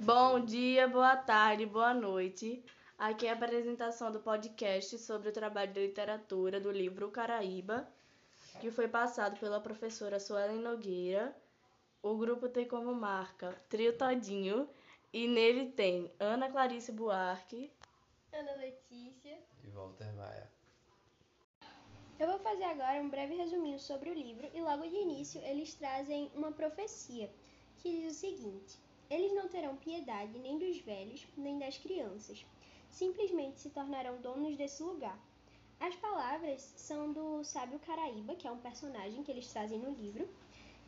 Bom dia, boa tarde, boa noite. Aqui é a apresentação do podcast sobre o trabalho de literatura do livro Caraíba, que foi passado pela professora Suelen Nogueira. O grupo tem como marca Trio Todinho e nele tem Ana Clarice Buarque, Ana Letícia e Walter Maia. Eu vou fazer agora um breve resuminho sobre o livro e logo de início eles trazem uma profecia que diz o seguinte: Eles não terão piedade nem dos velhos, nem das crianças. Simplesmente se tornarão donos desse lugar. As palavras são do sábio Caraíba, que é um personagem que eles trazem no livro.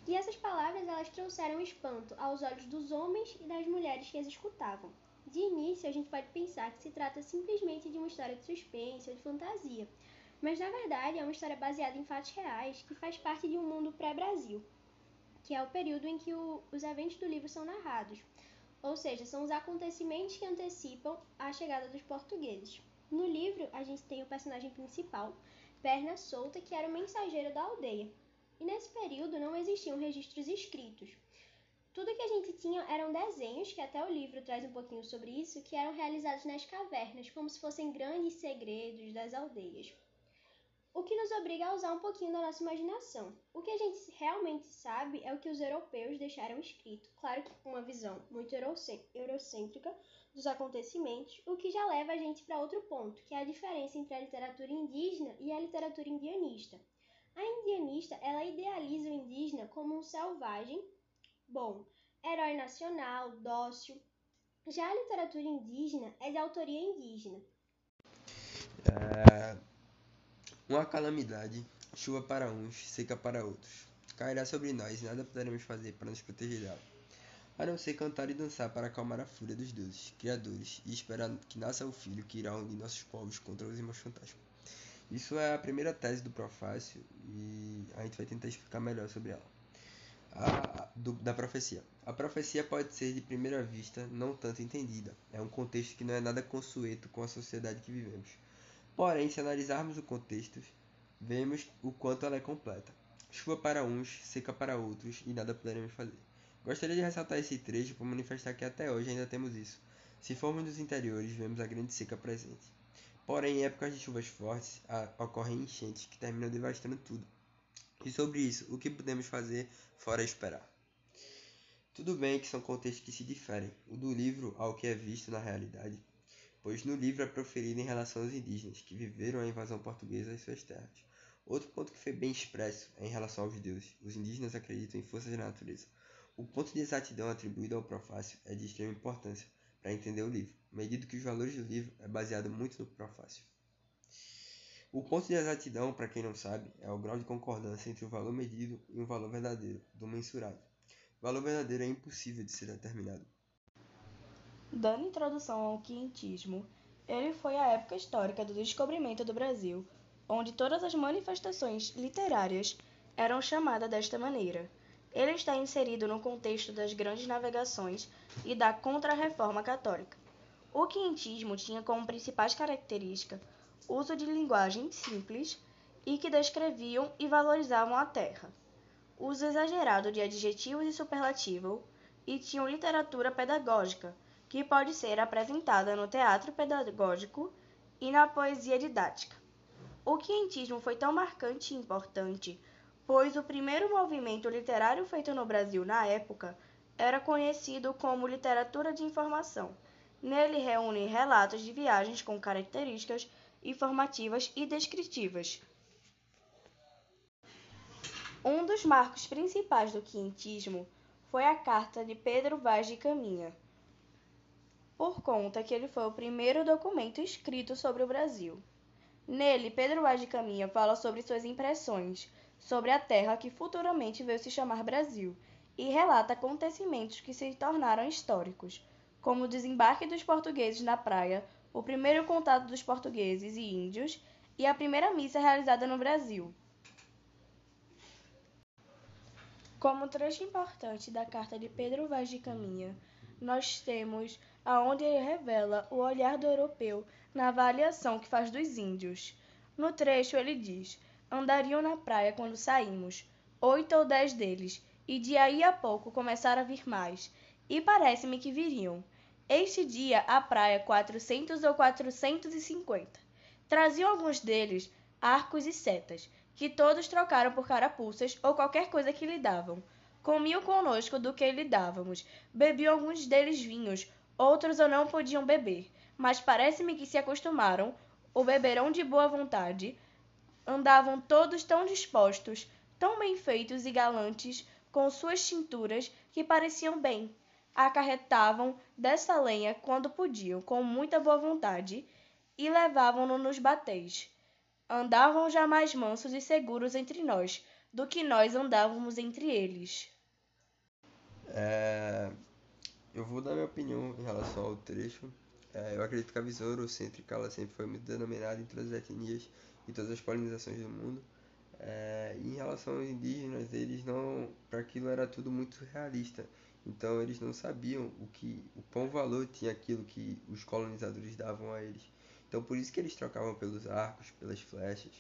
E essas palavras elas trouxeram espanto aos olhos dos homens e das mulheres que as escutavam. De início, a gente pode pensar que se trata simplesmente de uma história de suspense ou de fantasia, mas na verdade é uma história baseada em fatos reais que faz parte de um mundo pré-Brasil, que é o período em que o, os eventos do livro são narrados, ou seja, são os acontecimentos que antecipam a chegada dos portugueses. No livro, a gente tem o personagem principal, Perna Solta, que era o mensageiro da aldeia. E nesse período não existiam registros escritos. Tudo que a gente tinha eram desenhos, que até o livro traz um pouquinho sobre isso, que eram realizados nas cavernas, como se fossem grandes segredos das aldeias nos obriga a usar um pouquinho da nossa imaginação. O que a gente realmente sabe é o que os europeus deixaram escrito, claro que com uma visão muito eurocêntrica dos acontecimentos, o que já leva a gente para outro ponto, que é a diferença entre a literatura indígena e a literatura indianista. A indianista, ela idealiza o indígena como um selvagem, bom, herói nacional, dócil. Já a literatura indígena é de autoria indígena. É uma calamidade, chuva para uns, seca para outros. Cairá sobre nós e nada poderemos fazer para nos proteger dela. A não ser cantar e dançar para acalmar a fúria dos deuses, criadores, e esperar que nasça o filho que irá unir nossos povos contra os irmãos fantasmas. Isso é a primeira tese do Profácio e a gente vai tentar explicar melhor sobre ela. A, do, da profecia. A profecia pode ser de primeira vista não tanto entendida. É um contexto que não é nada consueto com a sociedade que vivemos Porém, se analisarmos o contexto, vemos o quanto ela é completa. Chuva para uns, seca para outros, e nada poderemos fazer. Gostaria de ressaltar esse trecho para manifestar que até hoje ainda temos isso. Se formos nos interiores, vemos a grande seca presente. Porém, em épocas de chuvas fortes, ocorrem enchentes que terminam devastando tudo. E sobre isso, o que podemos fazer fora esperar? Tudo bem que são contextos que se diferem, o do livro ao que é visto na realidade, pois no livro é proferido em relação aos indígenas que viveram a invasão portuguesa às suas terras. Outro ponto que foi bem expresso é em relação aos deuses. Os indígenas acreditam em forças da natureza. O ponto de exatidão atribuído ao Profácio é de extrema importância para entender o livro, medido que os valores do livro é baseado muito no Profácio. O ponto de exatidão, para quem não sabe, é o grau de concordância entre o valor medido e o valor verdadeiro, do mensurado. O valor verdadeiro é impossível de ser determinado, Dando introdução ao quientismo, ele foi a época histórica do descobrimento do Brasil, onde todas as manifestações literárias eram chamadas desta maneira. Ele está inserido no contexto das grandes navegações e da Contra-Reforma Católica. O quientismo tinha como principais características uso de linguagem simples e que descreviam e valorizavam a terra, uso exagerado de adjetivos e superlativos e tinham literatura pedagógica, que pode ser apresentada no teatro pedagógico e na poesia didática. O quientismo foi tão marcante e importante, pois o primeiro movimento literário feito no Brasil na época era conhecido como literatura de informação. Nele reúne relatos de viagens com características informativas e descritivas. Um dos marcos principais do quientismo foi a carta de Pedro Vaz de Caminha, por conta que ele foi o primeiro documento escrito sobre o Brasil. Nele, Pedro Vaz de Caminha fala sobre suas impressões sobre a terra que futuramente veio se chamar Brasil e relata acontecimentos que se tornaram históricos, como o desembarque dos portugueses na praia, o primeiro contato dos portugueses e índios e a primeira missa realizada no Brasil. Como trecho importante da carta de Pedro Vaz de Caminha, nós temos aonde ele revela o olhar do europeu na avaliação que faz dos índios. No trecho ele diz: andariam na praia quando saímos, oito ou dez deles, e de aí a pouco começaram a vir mais, e parece-me que viriam. Este dia à praia 400 ou 450. Traziam alguns deles arcos e setas, que todos trocaram por carapuças ou qualquer coisa que lhe davam. Comiam conosco do que lhe dávamos, bebiam alguns deles vinhos, outros ou não podiam beber, mas parece-me que se acostumaram, o beberão de boa vontade, andavam todos tão dispostos, tão bem feitos e galantes, com suas cinturas, que pareciam bem acarretavam dessa lenha quando podiam, com muita boa vontade, e levavam-no nos batéis. Andavam já mais mansos e seguros entre nós do que nós andávamos entre eles. É, eu vou dar minha opinião em relação ao trecho. É, eu acredito que a visão eurocêntrica ela sempre foi muito denominada em todas as etnias e todas as polinizações do mundo. É, em relação aos indígenas, eles não, para aquilo era tudo muito realista. Então eles não sabiam o que o quão valor tinha aquilo que os colonizadores davam a eles. Então por isso que eles trocavam pelos arcos, pelas flechas.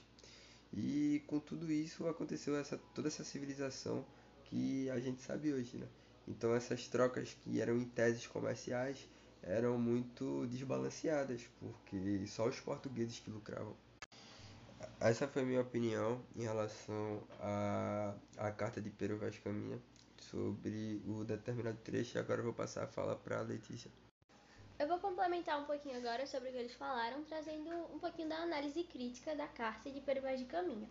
E com tudo isso aconteceu essa toda essa civilização que a gente sabe hoje, né? Então essas trocas que eram em teses comerciais eram muito desbalanceadas, porque só os portugueses que lucravam. Essa foi minha opinião em relação à, à carta de Pero Vaz Caminha sobre o determinado trecho agora eu vou passar a fala para a Letícia. Eu vou complementar um pouquinho agora sobre o que eles falaram, trazendo um pouquinho da análise crítica da Carta de Peruvaz de Caminha.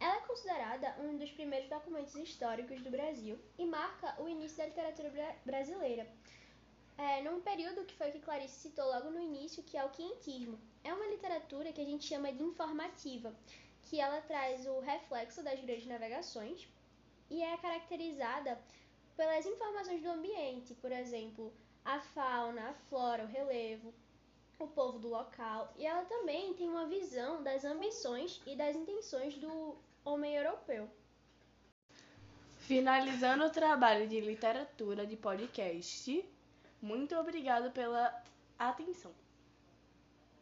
Ela é considerada um dos primeiros documentos históricos do Brasil e marca o início da literatura bra brasileira, é, num período que foi que Clarice citou logo no início, que é o quinhentismo. É uma literatura que a gente chama de informativa, que ela traz o reflexo das grandes navegações, e é caracterizada pelas informações do ambiente, por exemplo, a fauna, a flora, o relevo, o povo do local, e ela também tem uma visão das ambições e das intenções do homem europeu. Finalizando o trabalho de literatura de podcast, muito obrigado pela atenção.